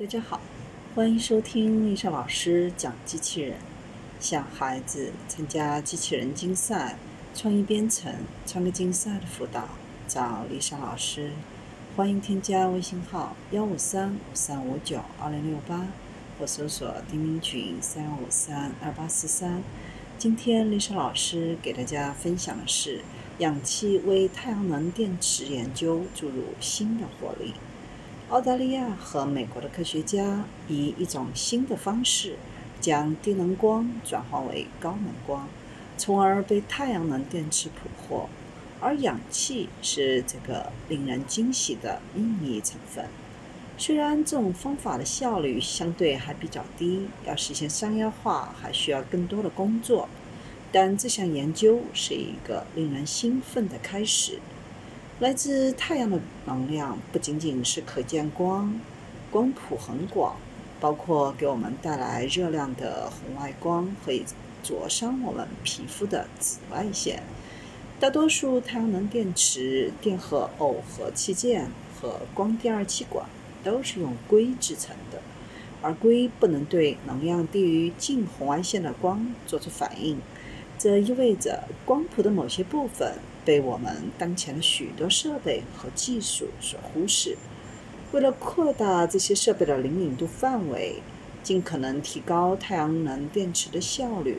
大家好，欢迎收听丽莎老师讲机器人。想孩子参加机器人竞赛、创意编程、创客竞赛的辅导，找丽莎老师。欢迎添加微信号幺五三五三五九二零六八，或搜索钉钉群三五三二八四三。今天丽莎老师给大家分享的是，氧气为太阳能电池研究注入新的活力。澳大利亚和美国的科学家以一种新的方式，将低能光转化为高能光，从而被太阳能电池捕获。而氧气是这个令人惊喜的秘密成分。虽然这种方法的效率相对还比较低，要实现商业化还需要更多的工作，但这项研究是一个令人兴奋的开始。来自太阳的能量不仅仅是可见光，光谱很广，包括给我们带来热量的红外光和灼伤我们皮肤的紫外线。大多数太阳能电池、电荷耦合器件和光电二气管都是用硅制成的，而硅不能对能量低于近红外线的光做出反应，这意味着光谱的某些部分。被我们当前的许多设备和技术所忽视。为了扩大这些设备的灵敏度范围，尽可能提高太阳能电池的效率，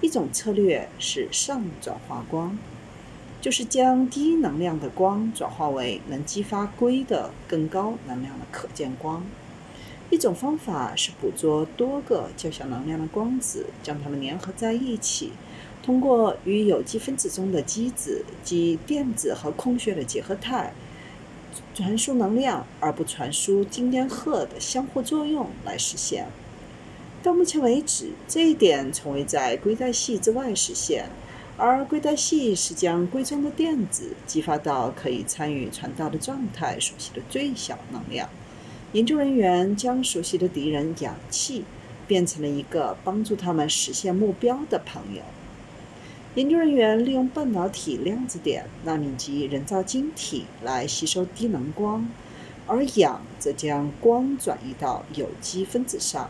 一种策略是上转化光，就是将低能量的光转化为能激发硅的更高能量的可见光。一种方法是捕捉多个较小能量的光子，将它们粘合在一起。通过与有机分子中的基子及电子和空穴的结合态传输能量，而不传输经电荷的相互作用来实现。到目前为止，这一点从未在硅带系之外实现。而硅带系是将硅中的电子激发到可以参与传导的状态所需的最小能量。研究人员将熟悉的敌人氧气变成了一个帮助他们实现目标的朋友。研究人员利用半导体量子点、纳米级人造晶体来吸收低能光，而氧则将光转移到有机分子上。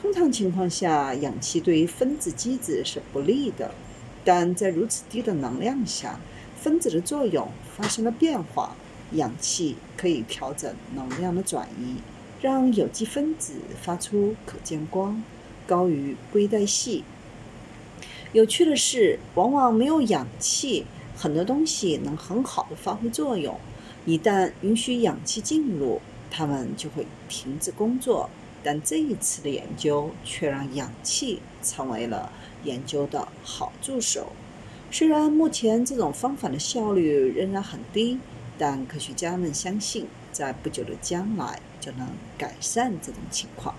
通常情况下，氧气对于分子机子是不利的，但在如此低的能量下，分子的作用发生了变化，氧气可以调整能量的转移，让有机分子发出可见光，高于硅带系。有趣的是，往往没有氧气，很多东西能很好的发挥作用。一旦允许氧气进入，它们就会停止工作。但这一次的研究却让氧气成为了研究的好助手。虽然目前这种方法的效率仍然很低，但科学家们相信，在不久的将来就能改善这种情况。